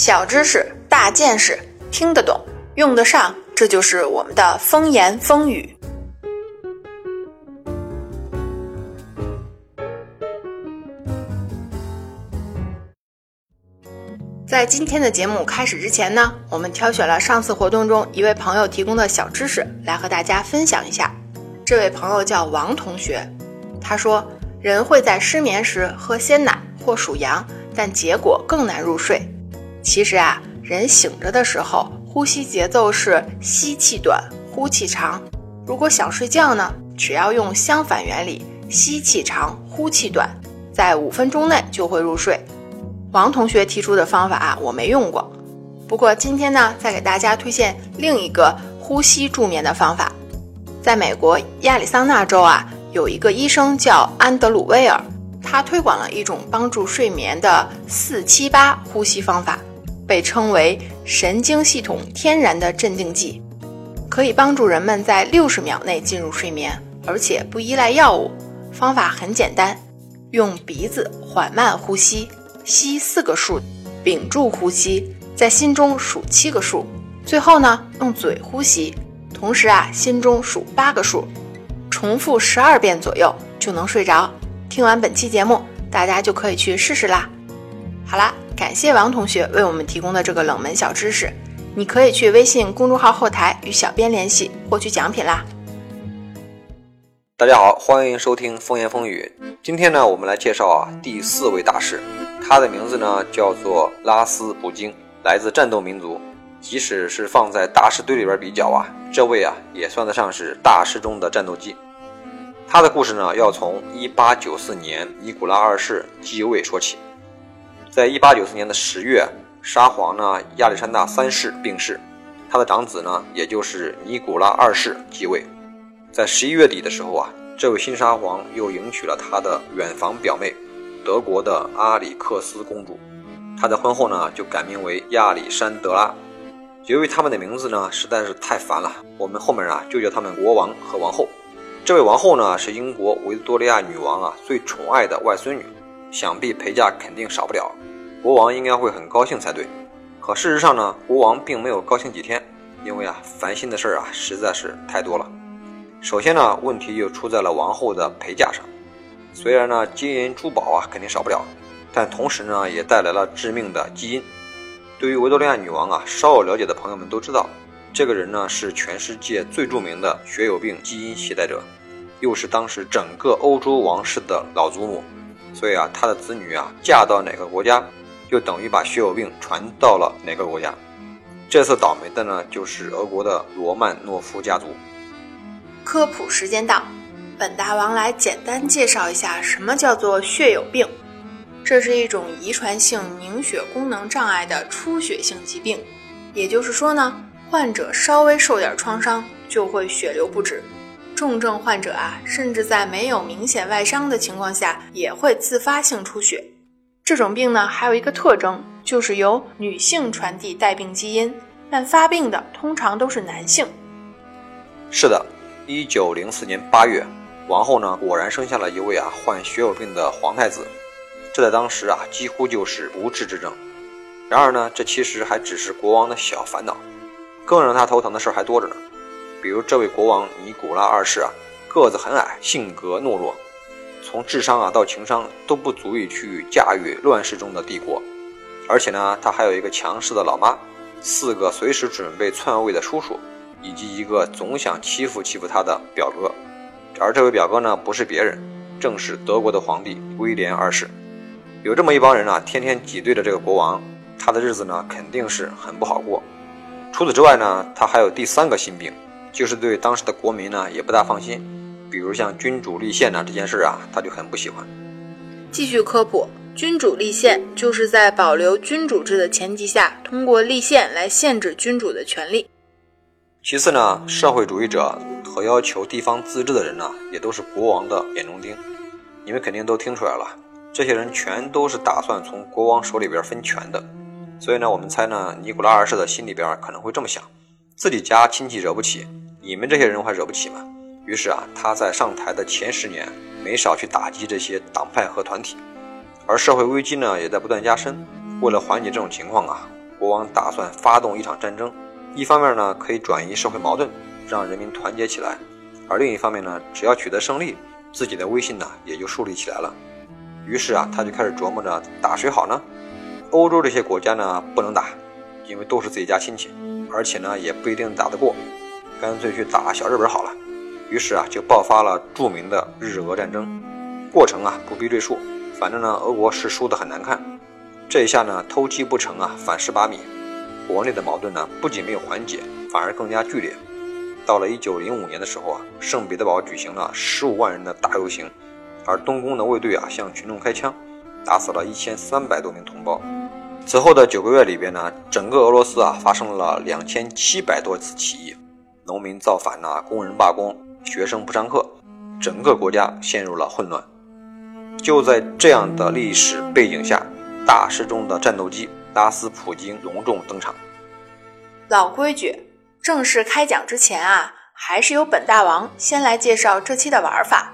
小知识，大见识，听得懂，用得上，这就是我们的风言风语。在今天的节目开始之前呢，我们挑选了上次活动中一位朋友提供的小知识来和大家分享一下。这位朋友叫王同学，他说人会在失眠时喝鲜奶或数羊，但结果更难入睡。其实啊，人醒着的时候呼吸节奏是吸气短，呼气长。如果想睡觉呢，只要用相反原理，吸气长，呼气短，在五分钟内就会入睡。王同学提出的方法啊，我没用过。不过今天呢，再给大家推荐另一个呼吸助眠的方法。在美国亚利桑那州啊，有一个医生叫安德鲁威尔，他推广了一种帮助睡眠的四七八呼吸方法，被称为神经系统天然的镇定剂，可以帮助人们在六十秒内进入睡眠，而且不依赖药物。方法很简单，用鼻子缓慢呼吸。吸四个数，屏住呼吸，在心中数七个数，最后呢用嘴呼吸，同时啊心中数八个数，重复十二遍左右就能睡着。听完本期节目，大家就可以去试试啦。好啦，感谢王同学为我们提供的这个冷门小知识，你可以去微信公众号后台与小编联系获取奖品啦。大家好，欢迎收听风言风语。今天呢，我们来介绍啊第四位大师。他的名字呢叫做拉斯普京，来自战斗民族。即使是放在大师堆里边比较啊，这位啊也算得上是大师中的战斗机。他的故事呢要从1894年尼古拉二世继位说起。在1894年的十月，沙皇呢亚历山大三世病逝，他的长子呢也就是尼古拉二世继位。在十一月底的时候啊，这位新沙皇又迎娶了他的远房表妹。德国的阿里克斯公主，她在婚后呢就改名为亚历山德拉。由于他们的名字呢实在是太烦了，我们后面啊就叫他们国王和王后。这位王后呢是英国维多利亚女王啊最宠爱的外孙女，想必陪嫁肯定少不了。国王应该会很高兴才对。可事实上呢，国王并没有高兴几天，因为啊烦心的事儿啊实在是太多了。首先呢，问题就出在了王后的陪嫁上。虽然呢，金银珠宝啊肯定少不了，但同时呢，也带来了致命的基因。对于维多利亚女王啊，稍有了解的朋友们都知道，这个人呢是全世界最著名的血友病基因携带者，又是当时整个欧洲王室的老祖母，所以啊，他的子女啊嫁到哪个国家，就等于把血友病传到了哪个国家。这次倒霉的呢，就是俄国的罗曼诺夫家族。科普时间到。本大王来简单介绍一下什么叫做血友病。这是一种遗传性凝血功能障碍的出血性疾病，也就是说呢，患者稍微受点创伤就会血流不止。重症患者啊，甚至在没有明显外伤的情况下也会自发性出血。这种病呢，还有一个特征，就是由女性传递带病基因，但发病的通常都是男性。是的，一九零四年八月。王后呢，果然生下了一位啊患血友病的皇太子，这在当时啊几乎就是不治之症。然而呢，这其实还只是国王的小烦恼，更让他头疼的事还多着呢。比如这位国王尼古拉二世啊，个子很矮，性格懦弱，从智商啊到情商都不足以去驾驭乱世中的帝国。而且呢，他还有一个强势的老妈，四个随时准备篡位的叔叔，以及一个总想欺负欺负他的表哥。而这位表哥呢，不是别人，正是德国的皇帝威廉二世。有这么一帮人啊，天天挤兑着这个国王，他的日子呢，肯定是很不好过。除此之外呢，他还有第三个心病，就是对当时的国民呢，也不大放心。比如像君主立宪呢这件事啊，他就很不喜欢。继续科普，君主立宪就是在保留君主制的前提下，通过立宪来限制君主的权利。其次呢，社会主义者。和要求地方自治的人呢，也都是国王的眼中钉。你们肯定都听出来了，这些人全都是打算从国王手里边分权的。所以呢，我们猜呢，尼古拉二世的心里边可能会这么想：自己家亲戚惹不起，你们这些人还惹不起吗？于是啊，他在上台的前十年，没少去打击这些党派和团体。而社会危机呢，也在不断加深。为了缓解这种情况啊，国王打算发动一场战争，一方面呢可以转移社会矛盾，让人民团结起来；而另一方面呢，只要取得胜利，自己的威信呢也就树立起来了。于是啊，他就开始琢磨着打谁好呢？欧洲这些国家呢不能打，因为都是自己家亲戚，而且呢也不一定打得过，干脆去打小日本好了。于是啊，就爆发了著名的日俄战争。过程啊不必赘述，反正呢俄国是输得很难看。这一下呢偷鸡不成啊反蚀把米，国内的矛盾呢不仅没有缓解，反而更加剧烈。到了一九零五年的时候啊，圣彼得堡举行了十五万人的大游行，而东宫的卫队啊向群众开枪，打死了一千三百多名同胞。此后的九个月里边呢，整个俄罗斯啊发生了两千七百多次起义，农民造反呐，工人罢工，学生不上课，整个国家陷入了混乱。就在这样的历史背景下，大师中的战斗机拉斯普京隆重登场。老规矩，正式开讲之前啊，还是由本大王先来介绍这期的玩法。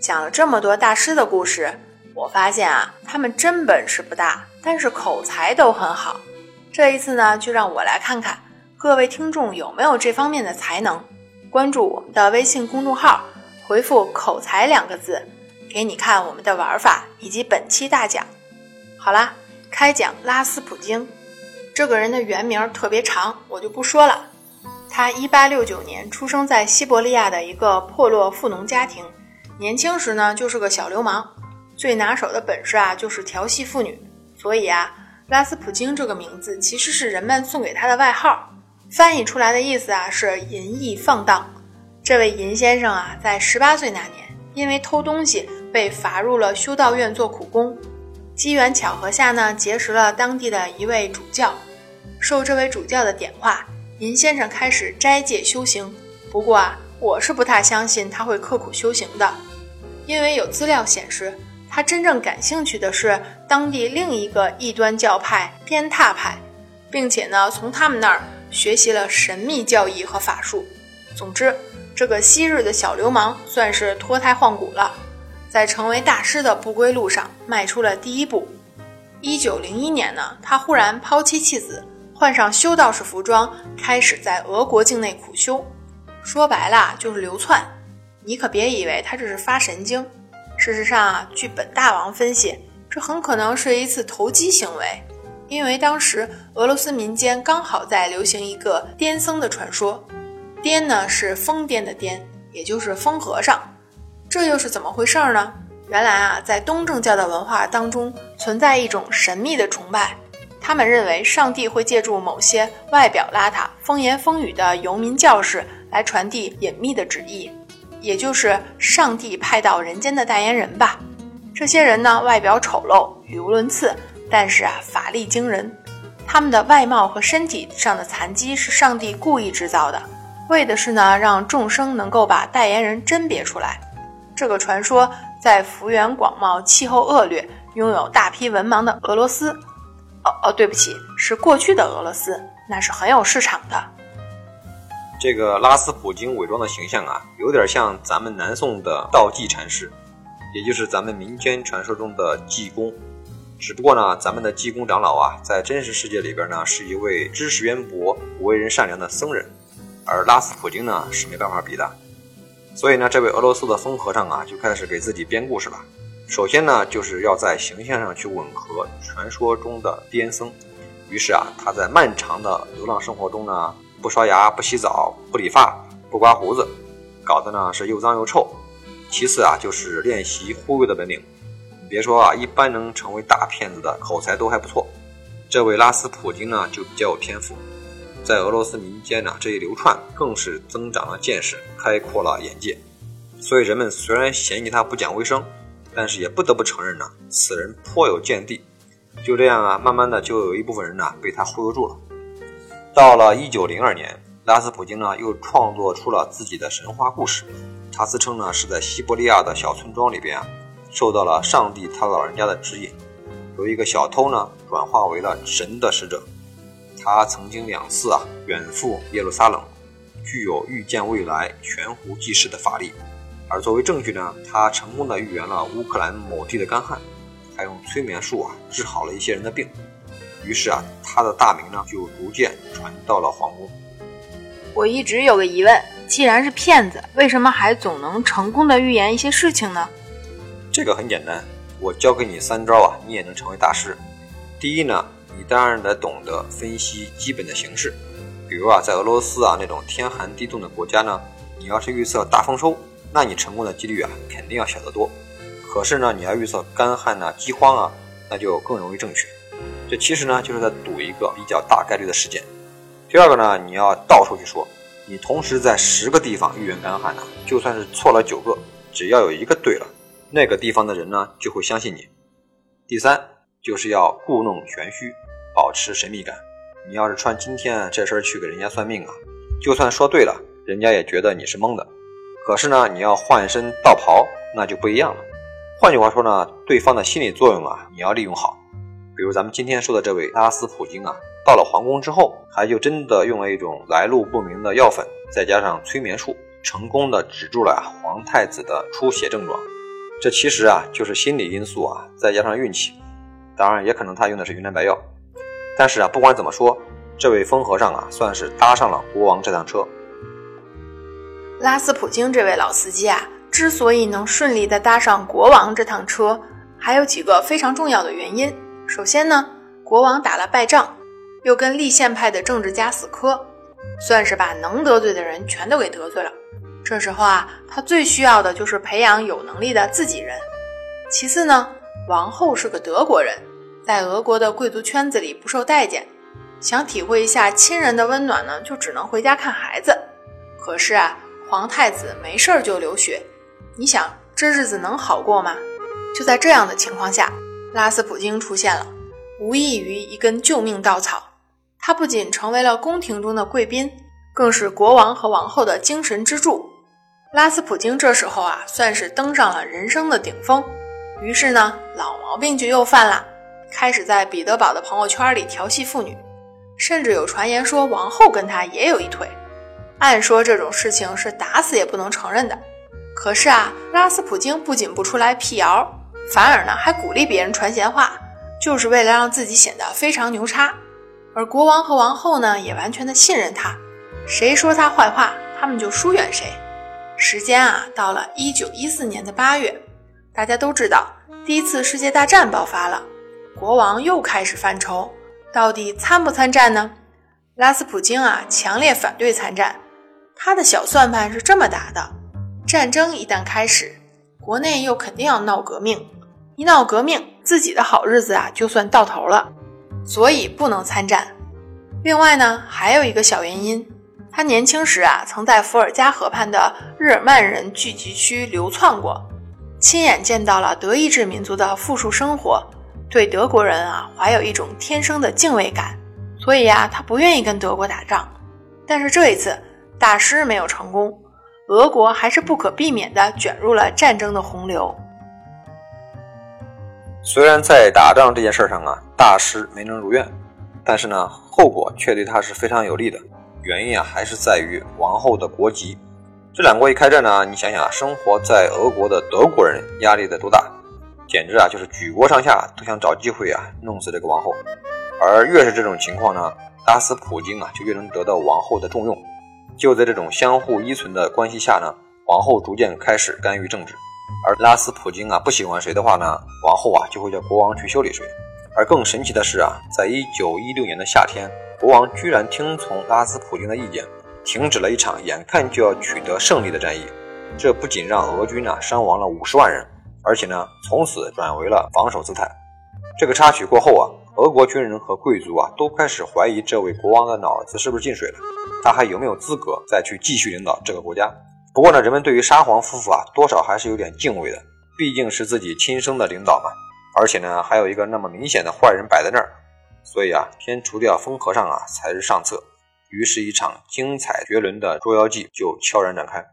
讲了这么多大师的故事，我发现啊，他们真本事不大，但是口才都很好。这一次呢，就让我来看看各位听众有没有这方面的才能。关注我们的微信公众号，回复“口才”两个字。给你看我们的玩法以及本期大奖。好啦，开讲拉斯普京这个人的原名特别长，我就不说了。他一八六九年出生在西伯利亚的一个破落富农家庭，年轻时呢就是个小流氓，最拿手的本事啊就是调戏妇女。所以啊，拉斯普京这个名字其实是人们送给他的外号，翻译出来的意思啊是淫逸放荡。这位银先生啊，在十八岁那年因为偷东西。被罚入了修道院做苦工，机缘巧合下呢，结识了当地的一位主教。受这位主教的点化，银先生开始斋戒修行。不过啊，我是不太相信他会刻苦修行的，因为有资料显示，他真正感兴趣的是当地另一个异端教派鞭挞派，并且呢，从他们那儿学习了神秘教义和法术。总之，这个昔日的小流氓算是脱胎换骨了。在成为大师的不归路上迈出了第一步。一九零一年呢，他忽然抛妻弃子，换上修道士服装，开始在俄国境内苦修。说白了就是流窜。你可别以为他这是发神经。事实上啊，据本大王分析，这很可能是一次投机行为。因为当时俄罗斯民间刚好在流行一个癫僧的传说，癫呢是疯癫的癫，也就是疯和尚。这又是怎么回事呢？原来啊，在东正教的文化当中，存在一种神秘的崇拜。他们认为上帝会借助某些外表邋遢、风言风语的游民教士来传递隐秘的旨意，也就是上帝派到人间的代言人吧。这些人呢，外表丑陋、语无伦次，但是啊，法力惊人。他们的外貌和身体上的残疾是上帝故意制造的，为的是呢，让众生能够把代言人甄别出来。这个传说在幅员广袤、气候恶劣、拥有大批文盲的俄罗斯，哦哦，对不起，是过去的俄罗斯，那是很有市场的。这个拉斯普京伪装的形象啊，有点像咱们南宋的道济禅师，也就是咱们民间传说中的济公。只不过呢，咱们的济公长老啊，在真实世界里边呢，是一位知识渊博、为人善良的僧人，而拉斯普京呢，是没办法比的。所以呢，这位俄罗斯的疯和尚啊，就开始给自己编故事了。首先呢，就是要在形象上去吻合传说中的癫僧。于是啊，他在漫长的流浪生活中呢，不刷牙、不洗澡、不理发、不刮胡子，搞得呢是又脏又臭。其次啊，就是练习忽悠的本领。别说啊，一般能成为大骗子的口才都还不错。这位拉斯普京呢，就比较有天赋。在俄罗斯民间呢，这一流窜更是增长了见识，开阔了眼界。所以人们虽然嫌弃他不讲卫生，但是也不得不承认呢，此人颇有见地。就这样啊，慢慢的就有一部分人呢被他忽悠住了。到了一九零二年，拉斯普京呢又创作出了自己的神话故事。他自称呢是在西伯利亚的小村庄里边啊，受到了上帝他老人家的指引，由一个小偷呢转化为了神的使者。他曾经两次啊远赴耶路撒冷，具有预见未来、全乎济世的法力。而作为证据呢，他成功的预言了乌克兰某地的干旱，还用催眠术啊治好了一些人的病。于是啊，他的大名呢就逐渐传到了皇宫。我一直有个疑问，既然是骗子，为什么还总能成功的预言一些事情呢？这个很简单，我教给你三招啊，你也能成为大师。第一呢，你当然得懂得分析基本的形势，比如啊，在俄罗斯啊那种天寒地冻的国家呢，你要是预测大丰收，那你成功的几率啊肯定要小得多。可是呢，你要预测干旱呐、饥荒啊，那就更容易正确。这其实呢，就是在赌一个比较大概率的事件。第二个呢，你要到处去说，你同时在十个地方预言干旱呢，就算是错了九个，只要有一个对了，那个地方的人呢就会相信你。第三就是要故弄玄虚，保持神秘感。你要是穿今天这身去给人家算命啊，就算说对了，人家也觉得你是蒙的。可是呢，你要换身道袍，那就不一样了。换句话说呢，对方的心理作用啊，你要利用好。比如咱们今天说的这位拉斯普京啊。到了皇宫之后，还就真的用了一种来路不明的药粉，再加上催眠术，成功的止住了皇太子的出血症状。这其实啊，就是心理因素啊，再加上运气。当然，也可能他用的是云南白药。但是啊，不管怎么说，这位疯和尚啊，算是搭上了国王这趟车。拉斯普京这位老司机啊，之所以能顺利的搭上国王这趟车，还有几个非常重要的原因。首先呢，国王打了败仗。又跟立宪派的政治家死磕，算是把能得罪的人全都给得罪了。这时候啊，他最需要的就是培养有能力的自己人。其次呢，王后是个德国人，在俄国的贵族圈子里不受待见，想体会一下亲人的温暖呢，就只能回家看孩子。可是啊，皇太子没事儿就流血，你想这日子能好过吗？就在这样的情况下，拉斯普京出现了，无异于一根救命稻草。他不仅成为了宫廷中的贵宾，更是国王和王后的精神支柱。拉斯普京这时候啊，算是登上了人生的顶峰。于是呢，老毛病就又犯了，开始在彼得堡的朋友圈里调戏妇女，甚至有传言说王后跟他也有一腿。按说这种事情是打死也不能承认的，可是啊，拉斯普京不仅不出来辟谣，反而呢还鼓励别人传闲话，就是为了让自己显得非常牛叉。而国王和王后呢，也完全的信任他，谁说他坏话，他们就疏远谁。时间啊，到了一九一四年的八月，大家都知道第一次世界大战爆发了，国王又开始犯愁，到底参不参战呢？拉斯普京啊，强烈反对参战，他的小算盘是这么打的：战争一旦开始，国内又肯定要闹革命，一闹革命，自己的好日子啊，就算到头了。所以不能参战。另外呢，还有一个小原因，他年轻时啊，曾在伏尔加河畔的日耳曼人聚集区流窜过，亲眼见到了德意志民族的富庶生活，对德国人啊怀有一种天生的敬畏感。所以呀，他不愿意跟德国打仗。但是这一次，大师没有成功，俄国还是不可避免地卷入了战争的洪流。虽然在打仗这件事上啊，大师没能如愿，但是呢，后果却对他是非常有利的。原因啊，还是在于王后的国籍。这两国一开战呢，你想想啊，生活在俄国的德国人压力得多大，简直啊，就是举国上下都想找机会啊，弄死这个王后。而越是这种情况呢，拉斯普京啊，就越能得到王后的重用。就在这种相互依存的关系下呢，王后逐渐开始干预政治。而拉斯普京啊不喜欢谁的话呢，王后啊就会叫国王去修理谁。而更神奇的是啊，在一九一六年的夏天，国王居然听从拉斯普京的意见，停止了一场眼看就要取得胜利的战役。这不仅让俄军啊伤亡了五十万人，而且呢从此转为了防守姿态。这个插曲过后啊，俄国军人和贵族啊都开始怀疑这位国王的脑子是不是进水了，他还有没有资格再去继续领导这个国家？不过呢，人们对于沙皇夫妇啊，多少还是有点敬畏的，毕竟是自己亲生的领导嘛。而且呢，还有一个那么明显的坏人摆在那儿，所以啊，先除掉疯和尚啊，才是上策。于是，一场精彩绝伦的捉妖记就悄然展开。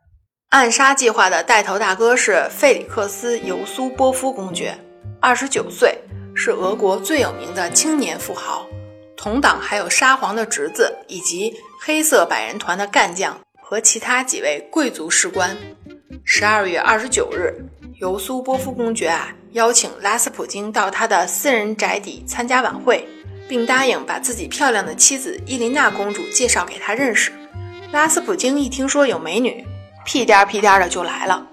暗杀计划的带头大哥是费里克斯·尤苏波夫公爵，二十九岁，是俄国最有名的青年富豪。同党还有沙皇的侄子以及黑色百人团的干将。和其他几位贵族士官，十二月二十九日，尤苏波夫公爵啊邀请拉斯普京到他的私人宅邸参加晚会，并答应把自己漂亮的妻子伊琳娜公主介绍给他认识。拉斯普京一听说有美女，屁颠儿屁颠儿的就来了。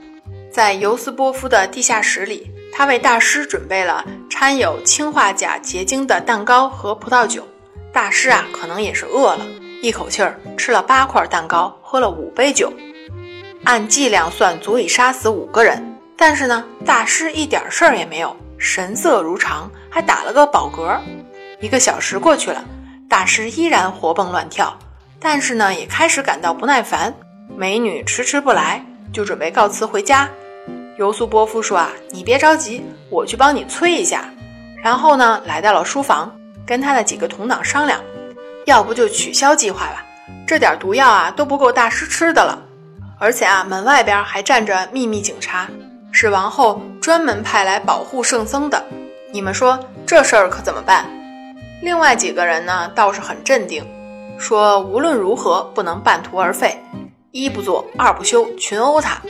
在尤斯波夫的地下室里，他为大师准备了掺有氰化钾结晶的蛋糕和葡萄酒。大师啊，可能也是饿了，一口气儿吃了八块蛋糕，喝了五杯酒，按剂量算足以杀死五个人。但是呢，大师一点事儿也没有，神色如常，还打了个饱嗝。一个小时过去了，大师依然活蹦乱跳，但是呢，也开始感到不耐烦。美女迟迟不来，就准备告辞回家。尤苏波夫说：“啊，你别着急，我去帮你催一下。”然后呢，来到了书房，跟他的几个同党商量，要不就取消计划吧。这点毒药啊，都不够大师吃的了。而且啊，门外边还站着秘密警察，是王后专门派来保护圣僧的。你们说这事儿可怎么办？另外几个人呢，倒是很镇定，说无论如何不能半途而废，一不做二不休，群殴他。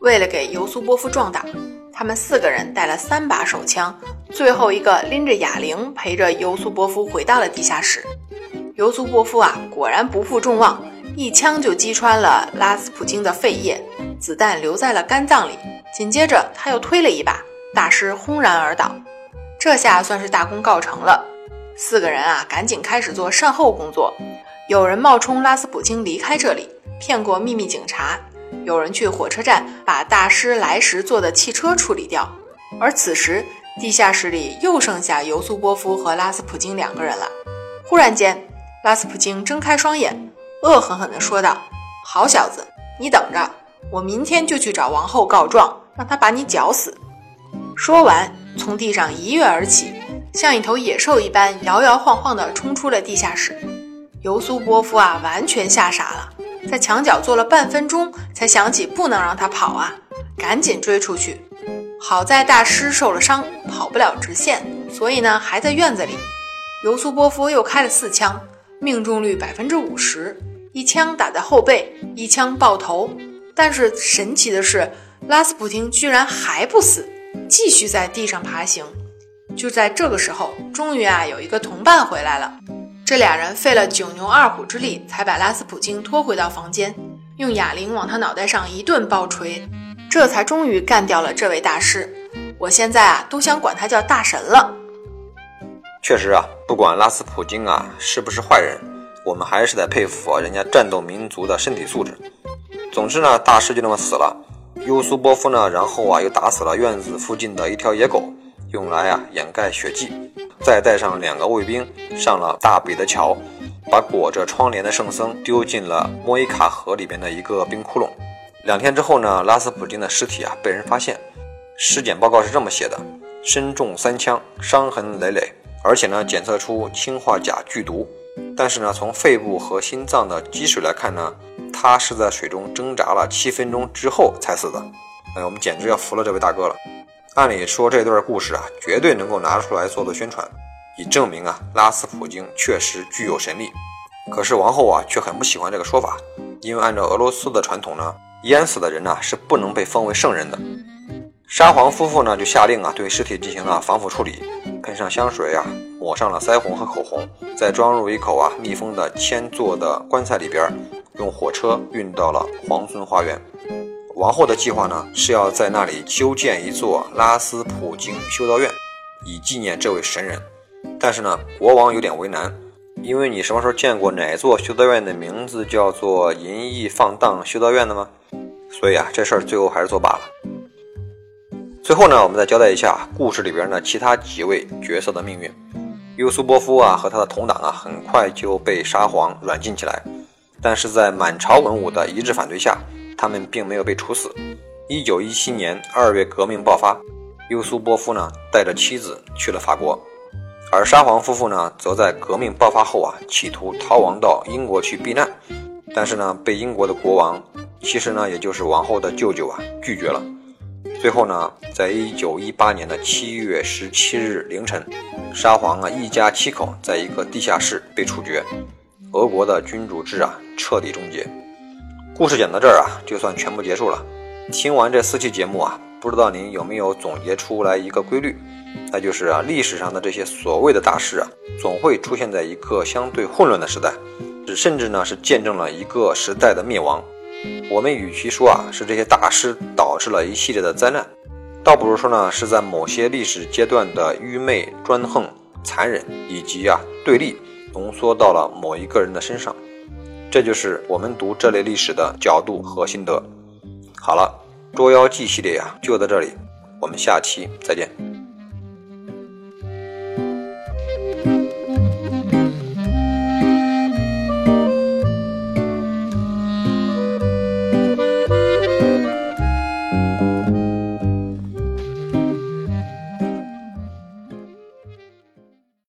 为了给尤苏波夫壮胆，他们四个人带了三把手枪，最后一个拎着哑铃陪着尤苏波夫回到了地下室。尤苏波夫啊，果然不负众望，一枪就击穿了拉斯普京的肺叶，子弹留在了肝脏里。紧接着他又推了一把，大师轰然而倒。这下算是大功告成了。四个人啊，赶紧开始做善后工作。有人冒充拉斯普京离开这里，骗过秘密警察。有人去火车站把大师来时坐的汽车处理掉，而此时地下室里又剩下尤苏波夫和拉斯普京两个人了。忽然间，拉斯普京睁开双眼，恶狠狠地说道：“好小子，你等着，我明天就去找王后告状，让她把你绞死。”说完，从地上一跃而起，像一头野兽一般摇摇晃晃地冲出了地下室。尤苏波夫啊，完全吓傻了。在墙角坐了半分钟，才想起不能让他跑啊，赶紧追出去。好在大师受了伤，跑不了直线，所以呢还在院子里。尤苏波夫又开了四枪，命中率百分之五十，一枪打在后背，一枪爆头。但是神奇的是，拉斯普京居然还不死，继续在地上爬行。就在这个时候，终于啊有一个同伴回来了。这俩人费了九牛二虎之力，才把拉斯普京拖回到房间，用哑铃往他脑袋上一顿暴锤，这才终于干掉了这位大师。我现在啊，都想管他叫大神了。确实啊，不管拉斯普京啊是不是坏人，我们还是得佩服人家战斗民族的身体素质。总之呢，大师就那么死了。尤苏波夫呢，然后啊又打死了院子附近的一条野狗，用来啊掩盖血迹。再带上两个卫兵上了大彼得桥，把裹着窗帘的圣僧丢进了莫伊卡河里边的一个冰窟窿。两天之后呢，拉斯普京的尸体啊被人发现，尸检报告是这么写的：身中三枪，伤痕累累，而且呢检测出氰化钾剧毒。但是呢，从肺部和心脏的积水来看呢，他是在水中挣扎了七分钟之后才死的。哎，我们简直要服了这位大哥了。按理说这段故事啊，绝对能够拿出来做做宣传，以证明啊拉斯普京确实具有神力。可是王后啊却很不喜欢这个说法，因为按照俄罗斯的传统呢，淹死的人呢是不能被封为圣人的。沙皇夫妇呢就下令啊对尸体进行了防腐处理，喷上香水啊，抹上了腮红和口红，再装入一口啊密封的铅做的棺材里边，用火车运到了皇孙花园。王后的计划呢，是要在那里修建一座拉斯普京修道院，以纪念这位神人。但是呢，国王有点为难，因为你什么时候见过哪座修道院的名字叫做“淫逸放荡修道院”的吗？所以啊，这事儿最后还是作罢了。最后呢，我们再交代一下故事里边的其他几位角色的命运。尤苏波夫啊和他的同党啊，很快就被沙皇软禁起来，但是在满朝文武的一致反对下。他们并没有被处死。一九一七年二月，革命爆发，尤苏波夫呢带着妻子去了法国，而沙皇夫妇呢则在革命爆发后啊企图逃亡到英国去避难，但是呢被英国的国王，其实呢也就是王后的舅舅啊拒绝了。最后呢，在一九一八年的七月十七日凌晨，沙皇啊一家七口在一个地下室被处决，俄国的君主制啊彻底终结。故事讲到这儿啊，就算全部结束了。听完这四期节目啊，不知道您有没有总结出来一个规律，那就是啊，历史上的这些所谓的大事啊，总会出现在一个相对混乱的时代，甚至呢是见证了一个时代的灭亡。我们与其说啊是这些大师导致了一系列的灾难，倒不如说呢是在某些历史阶段的愚昧、专横、残忍以及啊对立浓缩到了某一个人的身上。这就是我们读这类历史的角度和心得。好了，捉妖记系列啊就到这里，我们下期再见。